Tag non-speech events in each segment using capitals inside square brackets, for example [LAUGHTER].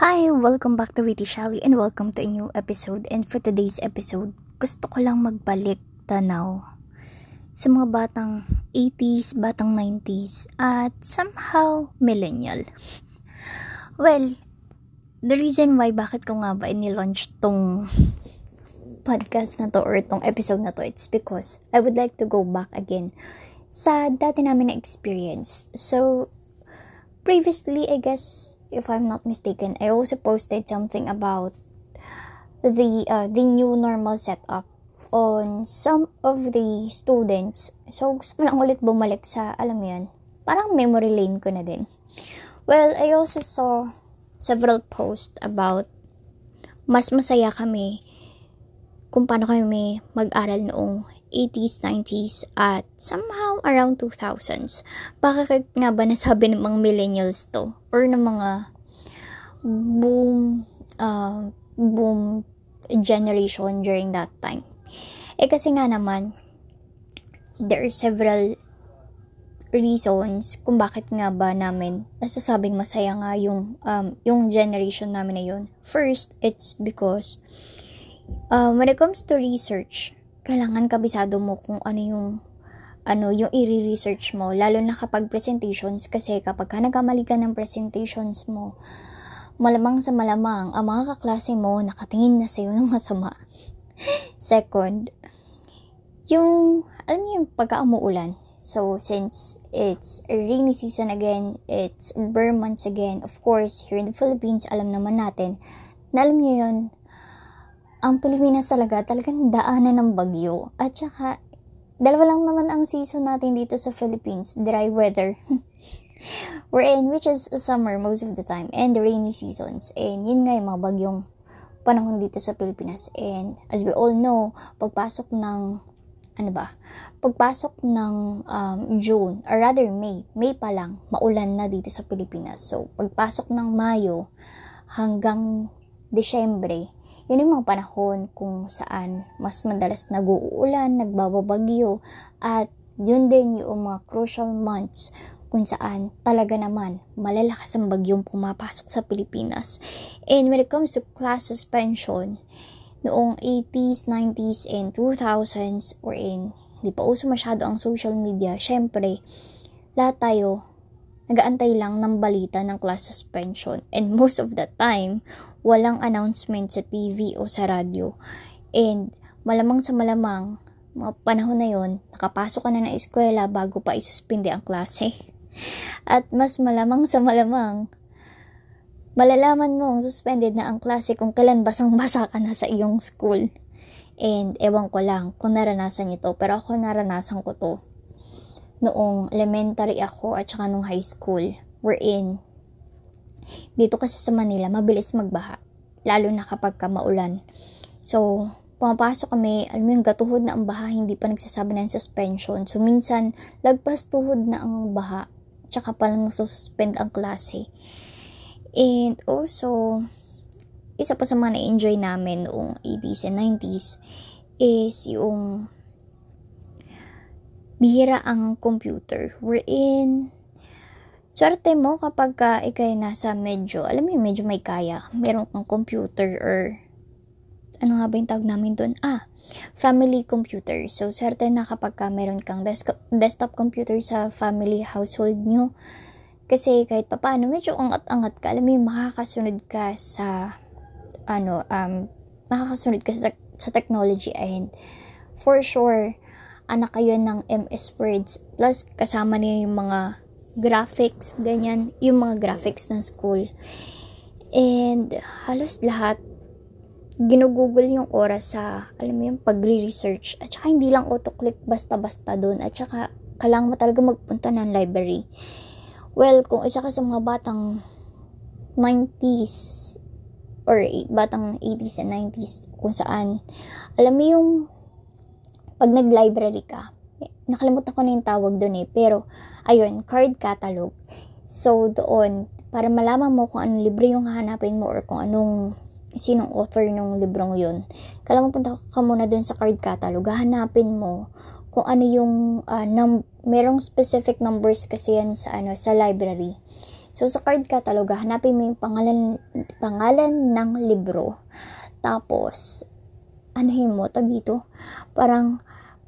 Hi, welcome back to Witty Shally and welcome to a new episode. And for today's episode, gusto ko lang magbalik tanaw sa mga batang 80s, batang 90s, at somehow millennial. Well, the reason why bakit ko nga ba ini-launch tong podcast na to or tong episode na to, it's because I would like to go back again sa dati namin na experience. So, previously, I guess, if I'm not mistaken, I also posted something about the uh, the new normal setup on some of the students. So, gusto ko lang ulit bumalik sa, alam mo yun, parang memory lane ko na din. Well, I also saw several posts about mas masaya kami kung paano kami mag-aral noong 80s, 90s, at somehow around 2000s. Bakit nga ba nasabi ng mga millennials to? Or ng mga boom, uh, boom generation during that time? Eh kasi nga naman, there are several reasons kung bakit nga ba namin nasasabing masaya nga yung um, yung generation namin na yun. First, it's because um, when it comes to research, kailangan kabisado mo kung ano yung ano yung i-research mo lalo na kapag presentations. Kasi kapag ka nagkamali ka ng presentations mo malamang sa malamang ang mga kaklase mo nakatingin na sa'yo ng masama. [LAUGHS] Second yung alam mo yung pagka-umuulan. So since it's rainy season again it's burn months again of course here in the Philippines alam naman natin na alam niyo yun ang Pilipinas talaga talagang daanan ng bagyo. At saka dalawa lang naman ang season natin dito sa Philippines dry weather. [LAUGHS] We're in which is summer most of the time and the rainy seasons. And yun nga yung mga bagyong panahon dito sa Pilipinas. And as we all know pagpasok ng ano ba? Pagpasok ng um, June or rather May May pa lang maulan na dito sa Pilipinas. So pagpasok ng Mayo hanggang Desyembre yun yung mga panahon kung saan mas madalas nag-uulan, nagbababagyo, at yun din yung mga crucial months kung saan talaga naman malalakas ang bagyong pumapasok sa Pilipinas. And when it comes to class suspension, noong 80s, 90s, and 2000s, or in, di pa uso masyado ang social media, syempre, lahat tayo nagaantay lang ng balita ng class suspension. And most of the time, walang announcement sa TV o sa radyo. And malamang sa malamang, mga panahon na yon nakapasok ka na ng eskwela bago pa isuspinde ang klase. [LAUGHS] At mas malamang sa malamang, malalaman mo ang suspended na ang klase kung kailan basang-basa ka na sa iyong school. And ewan ko lang kung naranasan nyo to, pero ako naranasan ko to noong elementary ako at saka nung high school. We're in. Dito kasi sa Manila, mabilis magbaha. Lalo na kapag ka maulan. So, pumapasok kami, alam mo yung gatuhod na ang baha, hindi pa nagsasabi ng suspension. So, minsan, lagpas tuhod na ang baha. Tsaka palang nasususpend ang klase. And also, isa pa sa mga na-enjoy namin noong 80s and 90s is yung bihira ang computer. We're in swerte mo kapag ka ikay nasa medyo, alam mo medyo may kaya. Meron kang computer or ano nga ba yung tawag namin doon? Ah, family computer. So, swerte na kapag ka meron kang desktop, desktop computer sa family household nyo. Kasi kahit pa paano, medyo angat-angat ka. Alam mo yung makakasunod ka sa, ano, um, makakasunod ka sa, sa technology and for sure, anak kayo ng MS Words plus kasama niya yung mga graphics, ganyan, yung mga graphics ng school. And halos lahat ginugugol yung oras sa, alam mo yung pagre-research. At saka hindi lang auto-click basta-basta doon. At saka kailangan mo talaga magpunta ng library. Well, kung isa ka sa mga batang 90s or batang 80s and 90s kung saan alam mo yung pag nag-library ka, nakalimutan ko na yung tawag doon eh, pero, ayun, card catalog. So, doon, para malaman mo kung anong libro yung hahanapin mo or kung anong, sinong author ng librong yun, kailangan punta ka muna doon sa card catalog, hahanapin mo kung ano yung, uh, num- merong specific numbers kasi yan sa, ano, sa library. So, sa card catalog, hanapin mo yung pangalan, pangalan ng libro. Tapos, anuhin mo, tag dito, parang,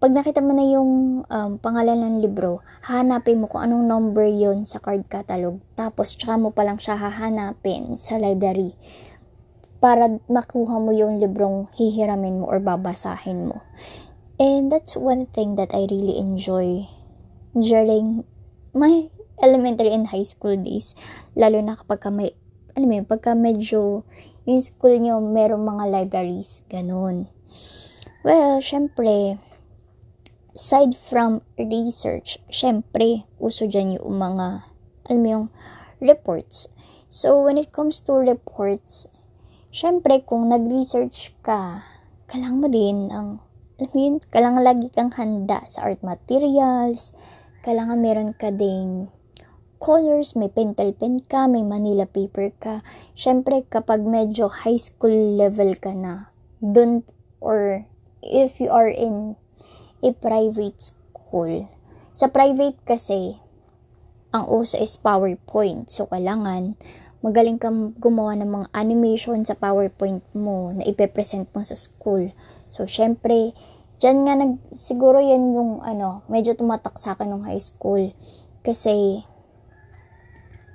pag nakita mo na yung um, pangalan ng libro, hahanapin mo kung anong number yon sa card catalog. Tapos, tsaka mo pa lang siya hahanapin sa library para makuha mo yung librong hihiramin mo or babasahin mo. And that's one thing that I really enjoy during my elementary and high school days. Lalo na kapag ka may, alam mo pagka medyo yung school nyo merong mga libraries, ganun. Well, syempre, aside from research, syempre, uso dyan yung mga, alam yung, reports. So, when it comes to reports, syempre, kung nag-research ka, kailangan mo din ang, alam yun, kailangan lagi kang handa sa art materials, kailangan meron ka ding colors, may pentel pen ka, may manila paper ka. Syempre, kapag medyo high school level ka na, dun, or if you are in a private school, sa private kasi, ang uso is PowerPoint. So, kailangan magaling kang gumawa ng mga animation sa PowerPoint mo na ipepresent mo sa school. So, syempre, dyan nga nag, siguro yan yung, ano, medyo tumatak sa akin nung high school. Kasi,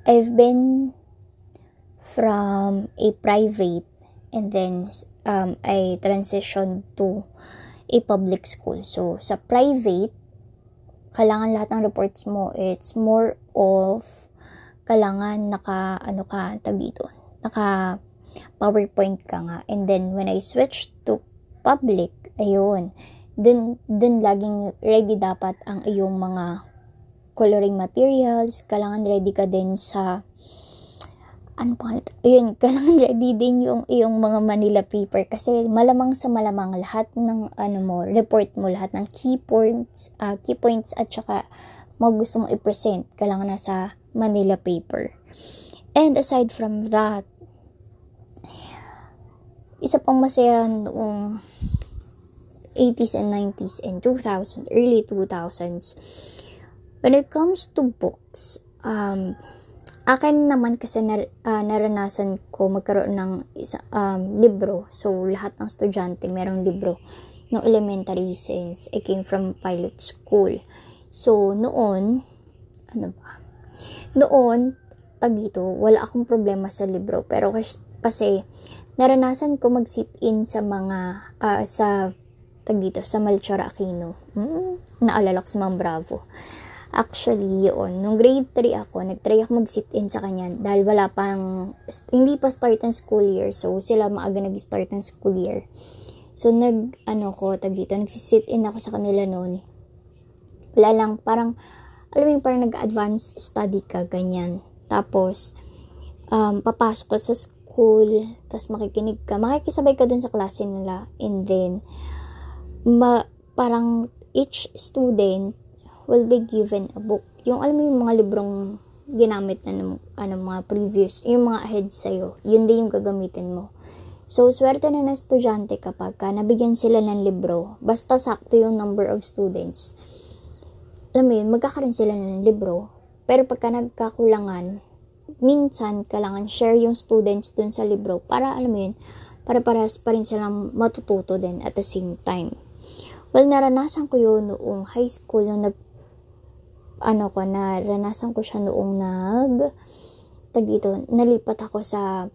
I've been from a private and then um, I transitioned to a public school. So, sa private, kailangan lahat ng reports mo, it's more of kailangan naka, ano ka, tag dito, naka PowerPoint ka nga. And then, when I switched to public, ayun, dun, dun laging ready dapat ang iyong mga coloring materials, kailangan ready ka din sa ano pa ayun, [LAUGHS] kailangan ready din yung iyong mga Manila paper kasi malamang sa malamang lahat ng ano mo, report mo, lahat ng key points, uh, key points at saka mga gusto mong i-present, kailangan nasa Manila paper. And aside from that, isa pang masaya noong 80s and 90s and 2000, early 2000s, when it comes to books, um, akin naman kasi nar, uh, naranasan ko magkaroon ng isa, um, libro. So, lahat ng estudyante merong libro. No elementary since I came from pilot school. So, noon, ano ba? Noon, pag dito, wala akong problema sa libro. Pero kasi, naranasan ko mag-sit in sa mga, uh, sa, tag dito, sa Melchor Aquino. Hmm, naalala ko sa mga Bravo. Actually, yun, nung grade 3 ako, nag-try ako mag-sit in sa kanya dahil wala pang, hindi pa start ng school year. So, sila maaga nag-start ng school year. So, nag, ano ko, tag dito, nagsisit in ako sa kanila noon. Wala lang, parang, alam mo parang nag-advance study ka, ganyan. Tapos, um, papasok ka sa school, tapos makikinig ka, makikisabay ka dun sa klase nila, and then, ma, parang each student will be given a book. Yung alam mo yung mga librong ginamit na ng ano, mga previous, yung mga ahead sa'yo, yun din yung gagamitin mo. So, swerte na ng estudyante kapag ka nabigyan sila ng libro, basta sakto yung number of students alam mo yun, magkakaroon sila ng libro. Pero pagka nagkakulangan, minsan kailangan share yung students dun sa libro para, alam mo yun, para parehas pa rin silang matututo din at the same time. Well, naranasan ko yun noong high school, nung nag, ano ko, naranasan ko siya noong nag, tag dito, nalipat ako sa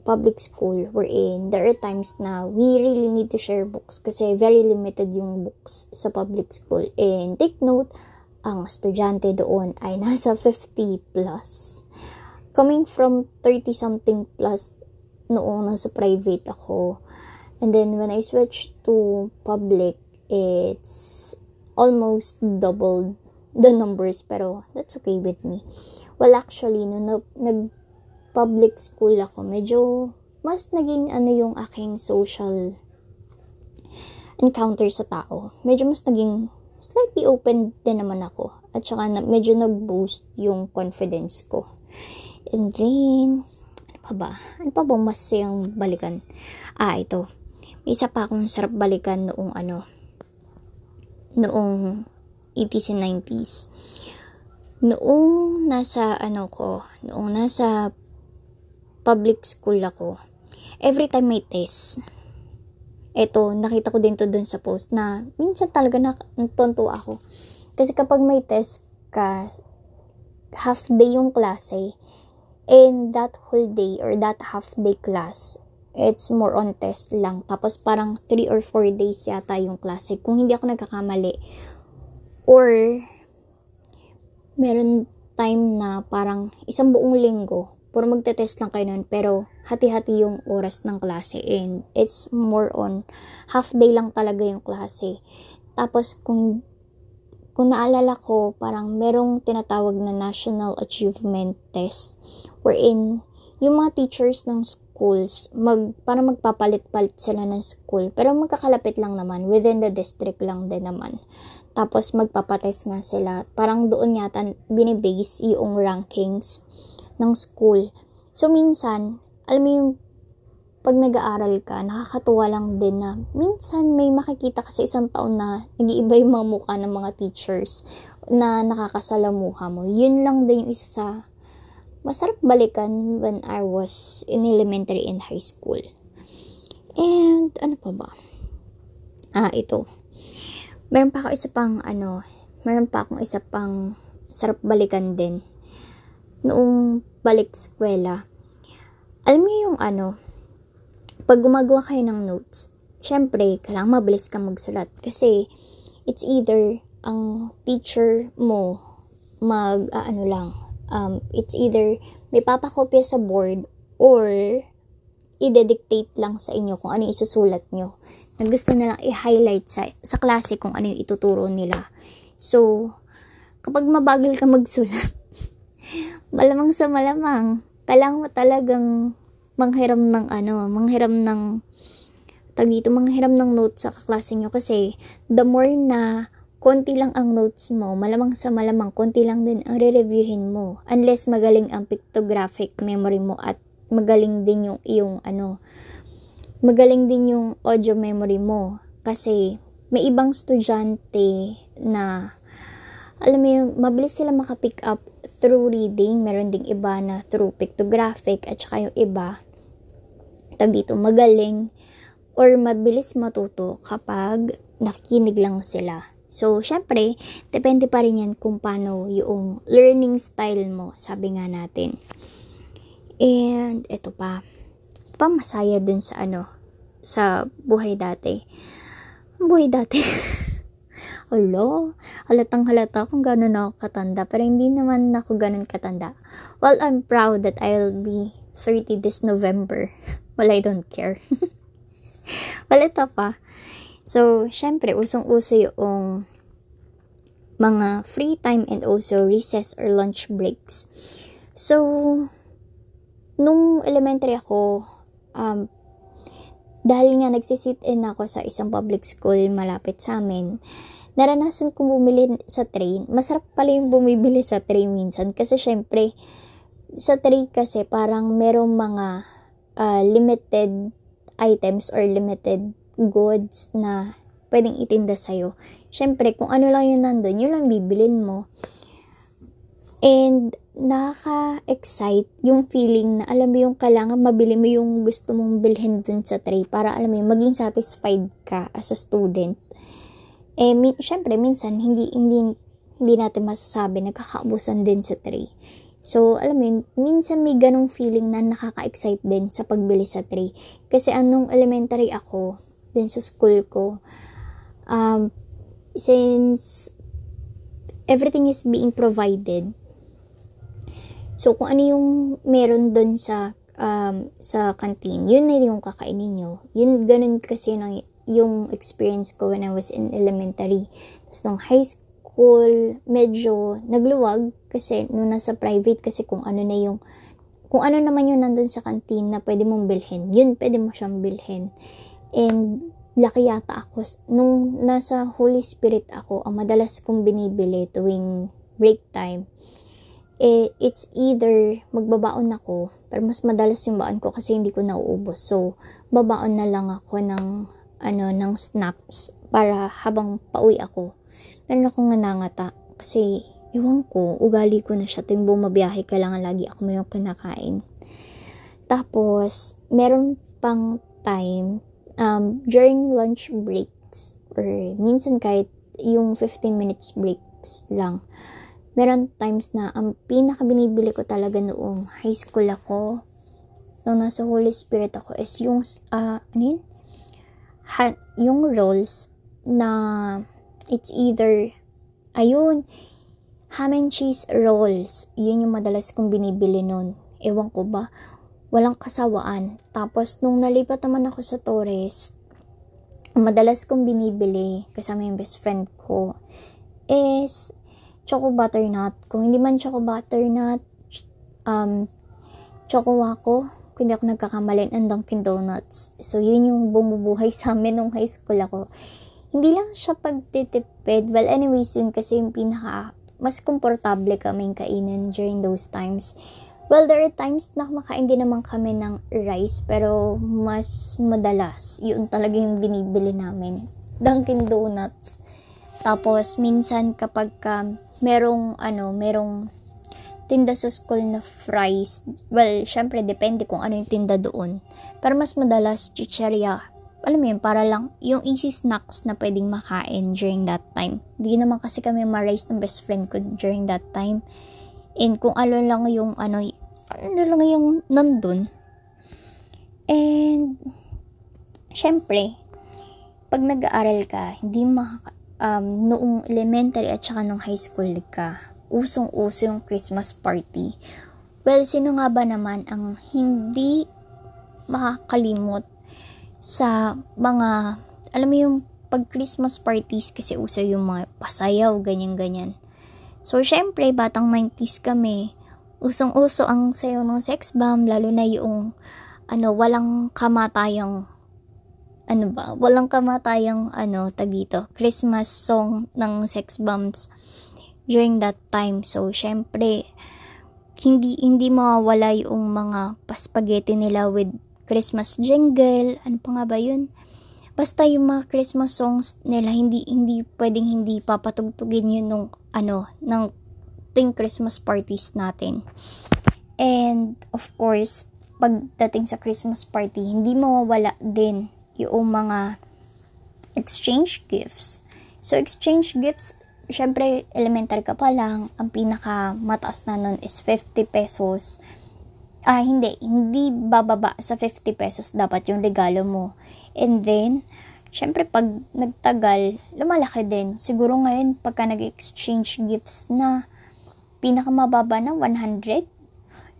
public school wherein there are times na we really need to share books kasi very limited yung books sa public school. And take note, ang estudyante doon ay [LAUGHS] nasa 50 plus. Coming from 30 something plus noong nasa private ako. And then when I switched to public, it's almost doubled the numbers pero that's okay with me. Well, actually, no, no nag public school ako, medyo mas naging ano yung aking social encounter sa tao. Medyo mas naging slightly open din naman ako. At saka na, medyo nag-boost yung confidence ko. And then, ano pa ba? Ano pa ba masayang balikan? Ah, ito. May isa pa akong sarap balikan noong ano, noong 80s and 90s. noong nasa ano ko, noong nasa public school ako, every time may test, eto, nakita ko din to dun sa post na minsan talaga natonto ako. Kasi kapag may test ka, half day yung klase, and that whole day or that half day class, it's more on test lang. Tapos parang 3 or 4 days yata yung klase. Kung hindi ako nagkakamali. Or, meron time na parang isang buong linggo puro magte-test lang kayo nun, pero hati-hati yung oras ng klase and it's more on half day lang talaga yung klase. Tapos kung kung naalala ko, parang merong tinatawag na National Achievement Test wherein yung mga teachers ng schools, mag, parang magpapalit-palit sila ng school. Pero magkakalapit lang naman, within the district lang din naman. Tapos magpapatest nga sila. Parang doon yata binibase yung rankings ng school. So, minsan, alam mo yung pag nag-aaral ka, nakakatuwa lang din na minsan may makikita ka sa isang taon na nag-iiba yung mga mukha ng mga teachers na nakakasalamuha mo. Yun lang din yung isa sa masarap balikan when I was in elementary and high school. And ano pa ba? Ah, ito. Meron pa ako isa pang ano, meron pa akong isa pang sarap balikan din. Noong balik eskwela, alam niyo yung ano, pag gumagawa kayo ng notes, syempre, kailangan mabilis ka magsulat. Kasi, it's either ang teacher mo mag, uh, ano lang, um, it's either may papakopya sa board or i-dictate lang sa inyo kung ano yung isusulat nyo. Na gusto na lang i-highlight sa, sa klase kung ano yung ituturo nila. So, kapag mabagal ka magsulat, [LAUGHS] malamang sa malamang, kailangan mo talagang manghiram ng ano, manghiram ng tag dito, manghiram ng notes sa kaklase nyo kasi the more na konti lang ang notes mo, malamang sa malamang konti lang din ang re-reviewin mo unless magaling ang pictographic memory mo at magaling din yung yung ano magaling din yung audio memory mo kasi may ibang estudyante na alam mo yung mabilis sila makapick up through reading, meron ding iba na through pictographic, at saka yung iba, tag dito, magaling or mabilis matuto kapag nakikinig lang sila. So, syempre, depende pa rin yan kung paano yung learning style mo, sabi nga natin. And, ito pa, pamasaya dun sa ano, sa buhay dati. Buhay dati. [LAUGHS] Alo, halatang halata kung gano'n ako katanda. Pero hindi naman ako gano'n katanda. Well, I'm proud that I'll be 30 this November. [LAUGHS] well, I don't care. [LAUGHS] well, ito pa. So, syempre, usong-uso yung mga free time and also recess or lunch breaks. So, nung elementary ako, um, dahil nga nagsisit in ako sa isang public school malapit sa amin, naranasan kong bumili sa train. Masarap pala yung bumibili sa train minsan kasi syempre sa train kasi parang merong mga uh, limited items or limited goods na pwedeng itinda sa'yo. Syempre, kung ano lang yun nandun, yun lang bibilin mo. And, nakaka-excite yung feeling na alam mo yung kailangan mabili mo yung gusto mong bilhin dun sa tray para alam mo yung maging satisfied ka as a student eh, mi- syempre, minsan, hindi, hindi, hindi natin masasabi, nagkakaubusan din sa tray. So, alam mo yun, minsan may ganong feeling na nakaka-excite din sa pagbili sa tray. Kasi anong elementary ako, din sa school ko, um, since everything is being provided, so kung ano yung meron doon sa um, sa canteen, yun na yung kakainin nyo. Yun, ganun kasi nang yung experience ko when I was in elementary. Tapos nung high school, medyo nagluwag kasi nung nasa private kasi kung ano na yung kung ano naman yung nandun sa canteen na pwede mong bilhin, yun pwede mo siyang bilhin. And laki yata ako, nung nasa Holy Spirit ako, ang madalas kong binibili tuwing break time, eh, it's either magbabaon ako, pero mas madalas yung baon ko kasi hindi ko nauubos. So, babaon na lang ako ng ano, ng snacks para habang pauwi ako, meron akong nanangata kasi Iwan ko, ugali ko na siya. Tuwing bumabiyahe, kailangan lagi ako may kinakain. Tapos, meron pang time, um, during lunch breaks, or minsan kahit yung 15 minutes breaks lang, meron times na ang pinaka binibili ko talaga noong high school ako, nung nasa Holy Spirit ako, is yung, uh, ano yun? Ha, yung rolls na it's either, ayun, ham and cheese rolls. Yun yung madalas kong binibili noon. Ewan ko ba, walang kasawaan. Tapos, nung nalipat naman ako sa Torres, madalas kong binibili kasama yung best friend ko is choco butternut. Kung hindi man choco butternut, um, choco wako, kung hindi ako nagkakamali, ang Dunkin Donuts. So, yun yung bumubuhay sa amin nung high school ako. Hindi lang siya pagtitipid. Well, anyways, yun kasi yung pinaka mas komportable kaming kainin during those times. Well, there are times na kumakain din naman kami ng rice, pero mas madalas, yun talaga yung binibili namin. Dunkin Donuts. Tapos, minsan kapag ka merong, ano, merong tinda sa school na fries, well, syempre, depende kung ano yung tinda doon. Pero mas madalas, chicheria alam mo yun, para lang yung easy snacks na pwedeng makain during that time. Hindi naman kasi kami ma-raise ng best friend ko during that time. And kung ano lang yung ano, ano lang yung nandun. And, syempre, pag nag-aaral ka, hindi makaka, um, noong elementary at saka nung high school ka, usong-uso yung Christmas party. Well, sino nga ba naman ang hindi makakalimot sa mga, alam mo yung pag Christmas parties kasi uso yung mga pasayaw, ganyan-ganyan. So, syempre, batang 90s kami, usong-uso ang sayo ng sex bomb, lalo na yung, ano, walang kamatayang, ano ba, walang kamatayang, ano, tag dito, Christmas song ng sex bombs during that time. So, syempre, hindi, hindi mawawala yung mga paspageti nila with Christmas jingle, ano pa nga ba yun? Basta yung mga Christmas songs nila, hindi, hindi, pwedeng hindi papatugtugin yun nung, ano, ng ting Christmas parties natin. And, of course, pagdating sa Christmas party, hindi mawawala din yung mga exchange gifts. So, exchange gifts, syempre, elementary ka pa lang, ang pinaka mataas na nun is 50 pesos ah, hindi, hindi bababa sa 50 pesos dapat yung regalo mo. And then, syempre pag nagtagal, lumalaki din. Siguro ngayon, pagka nag-exchange gifts na pinakamababa na 100,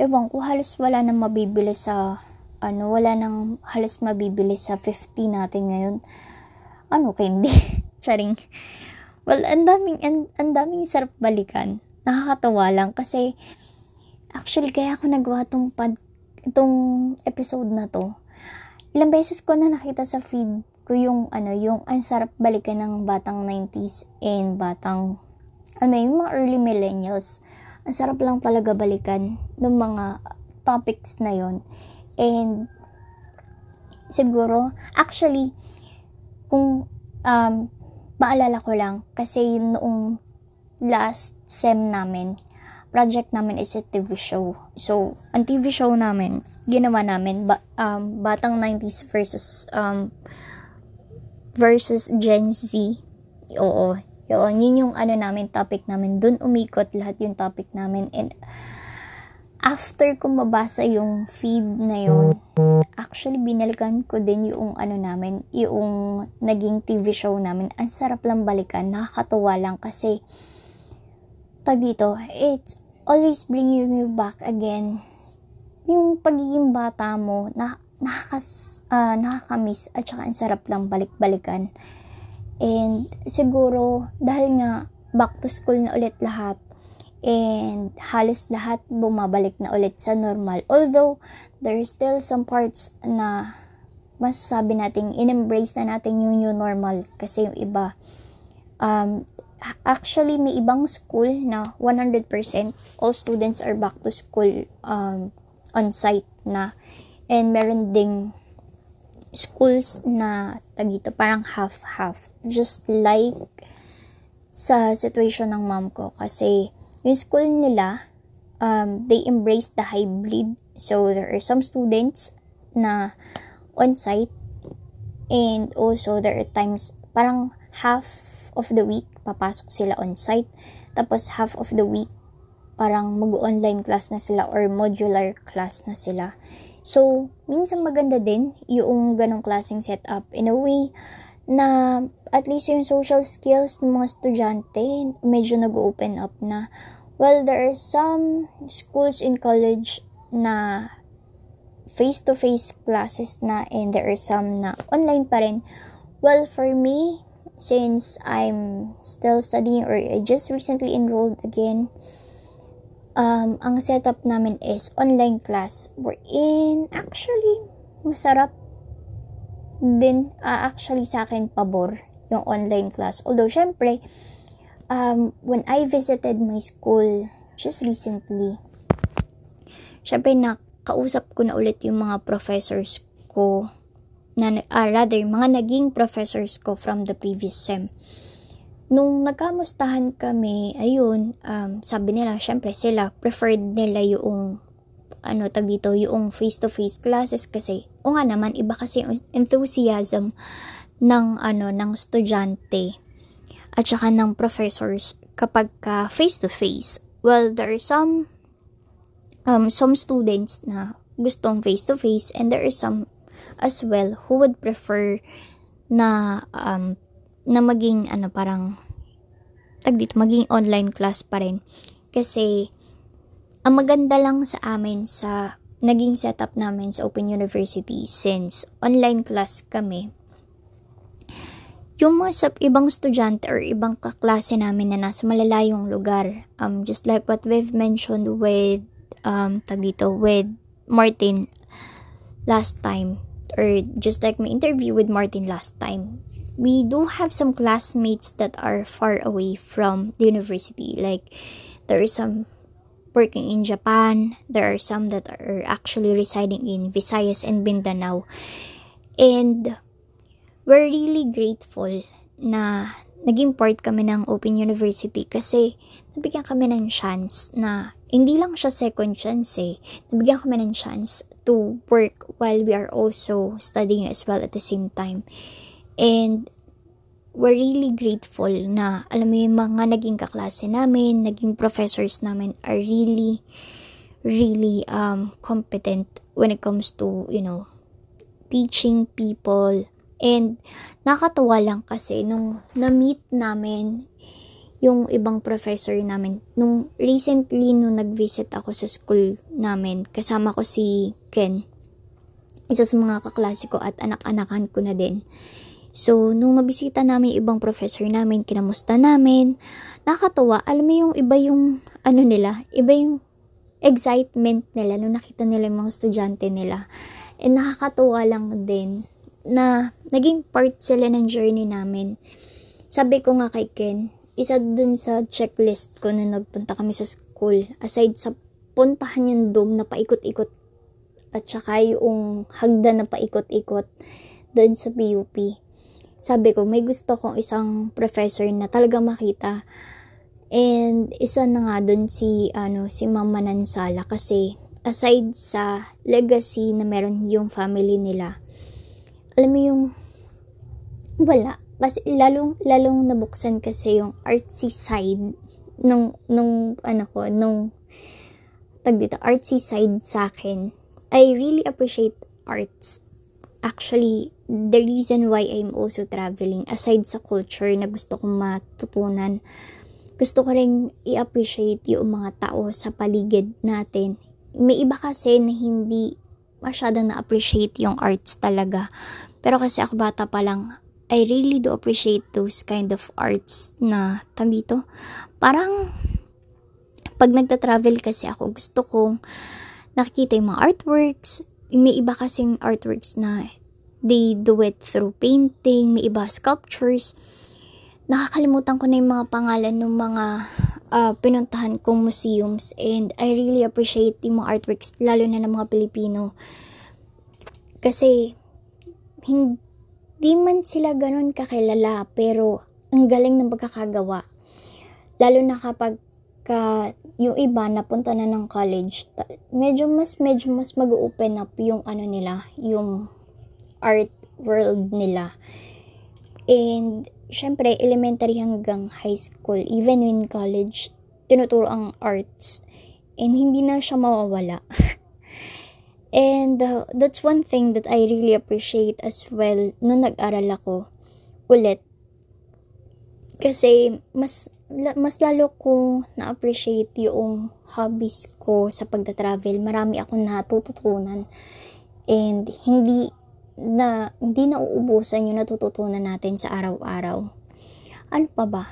ewan ko, halos wala nang mabibili sa, ano, wala nang halos mabibili sa 50 natin ngayon. Ano, kaya hindi. [LAUGHS] Charing. Well, ang daming, ang, daming sarap balikan. Nakakatawa lang kasi Actually, kaya ako nagawa tong, pad, itong episode na to. Ilang beses ko na nakita sa feed ko yung, ano, yung ang sarap balikan ng batang 90s and batang, ano, yung mga early millennials. Ang sarap lang talaga balikan ng mga topics na yon And, siguro, actually, kung, um, maalala ko lang, kasi noong last sem namin, project namin is a TV show. So, ang TV show namin, ginawa namin, ba, um, batang 90s versus, um, versus Gen Z. Oo, yun, yun yung ano namin, topic namin. Doon umikot lahat yung topic namin. And, after ko mabasa yung feed na yun, actually, binalikan ko din yung ano namin, yung naging TV show namin. Ang sarap lang balikan, nakakatuwa lang kasi, tag dito, it's always bringing you back again. Yung pagiging bata mo, na, nakakas, uh, nakakamiss at saka ang sarap lang balik-balikan. And siguro, dahil nga back to school na ulit lahat, and halos lahat bumabalik na ulit sa normal. Although, there are still some parts na masasabi natin, in-embrace na natin yung new normal kasi yung iba, um, actually may ibang school na 100% all students are back to school um, on site na and meron ding schools na tagito parang half half just like sa situation ng mom ko kasi yung school nila, um, they embrace the hybrid. So, there are some students na on-site and also there are times parang half of the week papasok sila on-site tapos half of the week parang mag-online class na sila or modular class na sila. So, minsan maganda din yung ganong klaseng setup in a way na at least yung social skills ng mga estudyante medyo nag-open up na. Well, there are some schools in college na face-to-face classes na and there are some na online pa rin. Well, for me, since I'm still studying or I just recently enrolled again, um, ang setup namin is online class wherein actually masarap din uh, actually sa akin pabor yung online class. Although syempre um, when I visited my school just recently syempre nakausap ko na ulit yung mga professors ko na uh, rather mga naging professors ko from the previous sem nung nagkamustahan kami, ayun, um, sabi nila, syempre sila, preferred nila yung, ano tag dito, yung face-to-face classes kasi, o nga naman, iba kasi yung enthusiasm ng, ano, ng estudyante at saka ng professors kapag ka face-to-face. Well, there are some, um, some students na gustong face-to-face and there are some as well who would prefer na um, na maging ano parang tag dito maging online class pa rin. Kasi ang maganda lang sa amin sa naging setup namin sa Open University since online class kami yung mga sa ibang estudyante or ibang kaklase namin na nasa malalayong lugar um just like what we've mentioned with um tag dito with Martin last time or just like my interview with Martin last time we do have some classmates that are far away from the university. Like, there is some working in Japan. There are some that are actually residing in Visayas and Mindanao. And we're really grateful na naging part kami ng Open University kasi nabigyan kami ng chance na hindi lang siya second chance eh. Nabigyan kami ng chance to work while we are also studying as well at the same time. And we're really grateful na alam mo yung mga naging kaklase namin, naging professors namin are really really um competent when it comes to, you know, teaching people. And nakakatuwa lang kasi nung na-meet namin yung ibang professor namin. Nung recently, nung nag-visit ako sa school namin, kasama ko si Ken. Isa sa mga kaklase ko at anak-anakan ko na din. So, nung nabisita namin ibang professor namin, kinamusta namin, nakakatuwa. Alam mo yung iba yung, ano nila, iba yung excitement nila nung nakita nila yung mga estudyante nila. And nakakatuwa lang din na naging part sila ng journey namin. Sabi ko nga kay Ken, isa dun sa checklist ko na nagpunta kami sa school, aside sa puntahan yung dome na paikot-ikot at saka yung hagda na paikot-ikot doon sa PUP sabi ko, may gusto kong isang professor na talaga makita. And isa na nga dun si, ano, si Mama Nansala kasi aside sa legacy na meron yung family nila, alam mo yung wala. Kasi lalong, lalong nabuksan kasi yung artsy side nung, nung, ano ko, nung, tag dito, artsy side sa akin. I really appreciate arts actually the reason why I'm also traveling aside sa culture na gusto kong matutunan gusto ko rin i-appreciate yung mga tao sa paligid natin. May iba kasi na hindi masyadong na-appreciate yung arts talaga. Pero kasi ako bata pa lang I really do appreciate those kind of arts na tag dito? Parang pag nagta-travel kasi ako gusto kong nakikita yung mga artworks may iba kasing artworks na they do it through painting, may iba sculptures. Nakakalimutan ko na yung mga pangalan ng mga uh, pinuntahan kong museums and I really appreciate yung mga artworks, lalo na ng mga Pilipino. Kasi, hindi man sila ganun kakilala, pero ang galing ng pagkakagawa. Lalo na kapag pagka yung iba napunta na ng college, medyo mas medyo mas mag-open up yung ano nila, yung art world nila. And syempre elementary hanggang high school, even in college, tinuturo ang arts. And hindi na siya mawawala. [LAUGHS] And uh, that's one thing that I really appreciate as well nung nag-aral ako ulit. Kasi mas mas lalo kong na-appreciate yung hobbies ko sa pagta-travel. Marami akong natututunan. And hindi na hindi na uubusan yung natututunan natin sa araw-araw. Ano pa ba?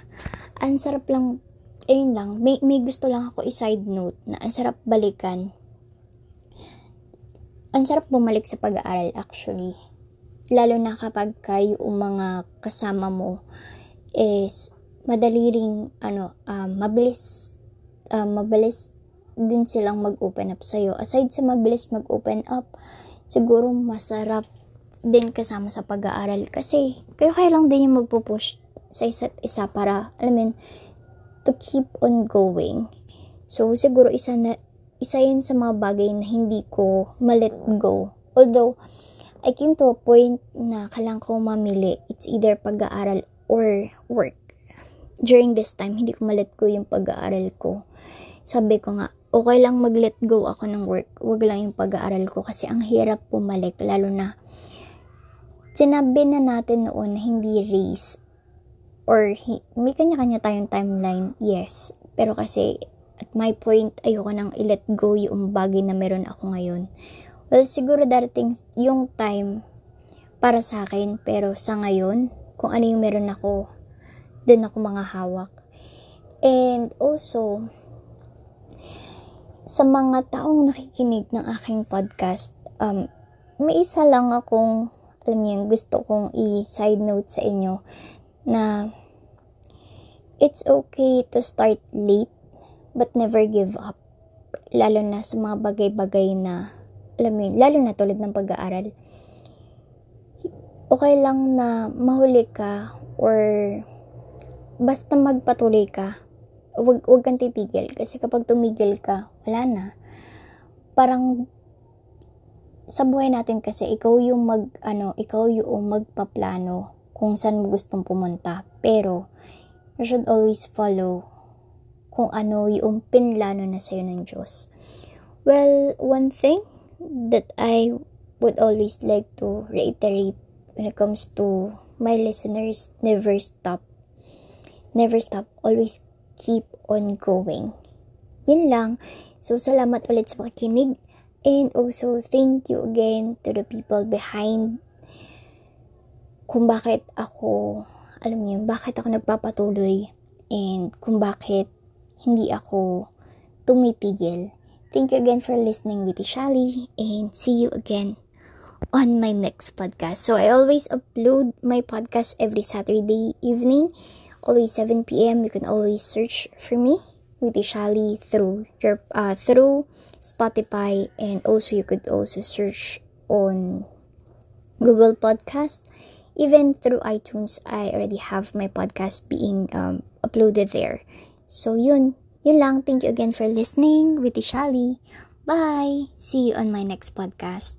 Ang sarap lang, ayun lang, may, may gusto lang ako i-side note na ang sarap balikan. Ang sarap bumalik sa pag-aaral actually. Lalo na kapag kayo mga kasama mo is madali ring ano um, mabilis um, mabilis din silang mag-open up sa'yo. Aside sa mabilis mag-open up, siguro masarap din kasama sa pag-aaral kasi kayo kayo lang din yung magpo-push sa isa't isa para, alam mo to keep on going. So, siguro isa na, isa yun sa mga bagay na hindi ko ma-let go. Although, I came to a point na kailangan ko mamili. It's either pag-aaral or work during this time, hindi ko malet go yung pag-aaral ko. Sabi ko nga, okay lang mag-let go ako ng work. Huwag lang yung pag-aaral ko kasi ang hirap pumalik. Lalo na, sinabi na natin noon na hindi race or may kanya-kanya tayong timeline, yes. Pero kasi, at my point, ayoko nang i-let go yung bagay na meron ako ngayon. Well, siguro darating yung time para sa akin, pero sa ngayon, kung ano yung meron ako, din ako mga hawak. And also, sa mga taong nakikinig ng aking podcast, um, may isa lang akong, alam niyo, gusto kong i-side note sa inyo na it's okay to start late but never give up. Lalo na sa mga bagay-bagay na, alam mo lalo na tulad ng pag-aaral. Okay lang na mahuli ka or basta magpatuloy ka, wag, wag kang titigil. Kasi kapag tumigil ka, wala na. Parang, sa buhay natin kasi, ikaw yung mag, ano, ikaw yung magpaplano kung saan mo gustong pumunta. Pero, you should always follow kung ano yung pinlano na sa'yo ng Diyos. Well, one thing that I would always like to reiterate when it comes to my listeners, never stop never stop, always keep on going. Yun lang. So, salamat ulit sa pakikinig. And also, thank you again to the people behind kung bakit ako, alam niyo, bakit ako nagpapatuloy and kung bakit hindi ako tumitigil. Thank you again for listening with Shali and see you again on my next podcast. So I always upload my podcast every Saturday evening always 7 p.m. You can always search for me with Ishali through your uh, through Spotify and also you could also search on Google Podcast. Even through iTunes, I already have my podcast being um, uploaded there. So yun, yun lang. Thank you again for listening with Ishali. Bye! See you on my next podcast.